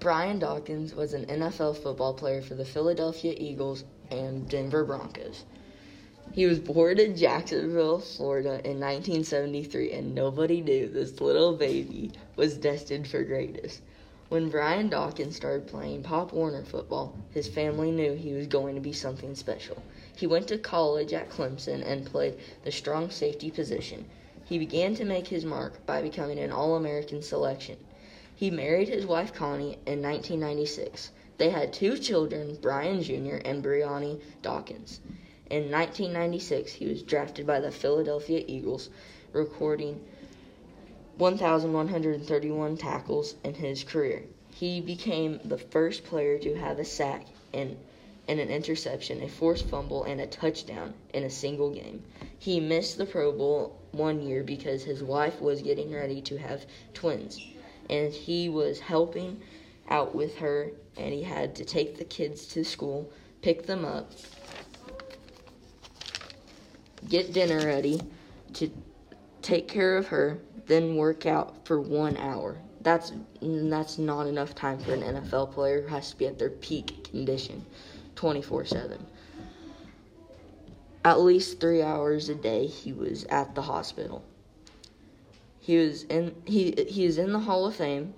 Brian Dawkins was an NFL football player for the Philadelphia Eagles and Denver Broncos. He was born in Jacksonville, Florida in 1973, and nobody knew this little baby was destined for greatness. When Brian Dawkins started playing Pop Warner football, his family knew he was going to be something special. He went to college at Clemson and played the strong safety position. He began to make his mark by becoming an All American selection. He married his wife Connie in 1996. They had two children, Brian Jr. and Brianni Dawkins. In 1996, he was drafted by the Philadelphia Eagles, recording 1,131 tackles in his career. He became the first player to have a sack and, and an interception, a forced fumble, and a touchdown in a single game. He missed the Pro Bowl one year because his wife was getting ready to have twins, and he was helping out with her, and he had to take the kids to school, pick them up, get dinner ready, to take care of her, then work out for one hour. That's that's not enough time for an NFL player who has to be at their peak condition, 24/7. At least three hours a day, he was at the hospital. He was in he he is in the Hall of Fame.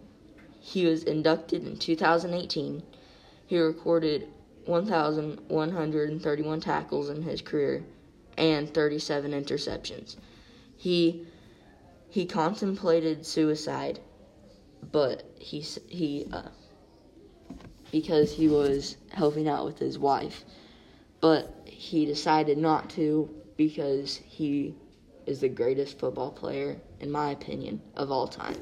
He was inducted in 2018. He recorded 1,131 tackles in his career and 37 interceptions. He he contemplated suicide, but he he uh, because he was helping out with his wife, but he decided not to because he is the greatest football player in my opinion of all time.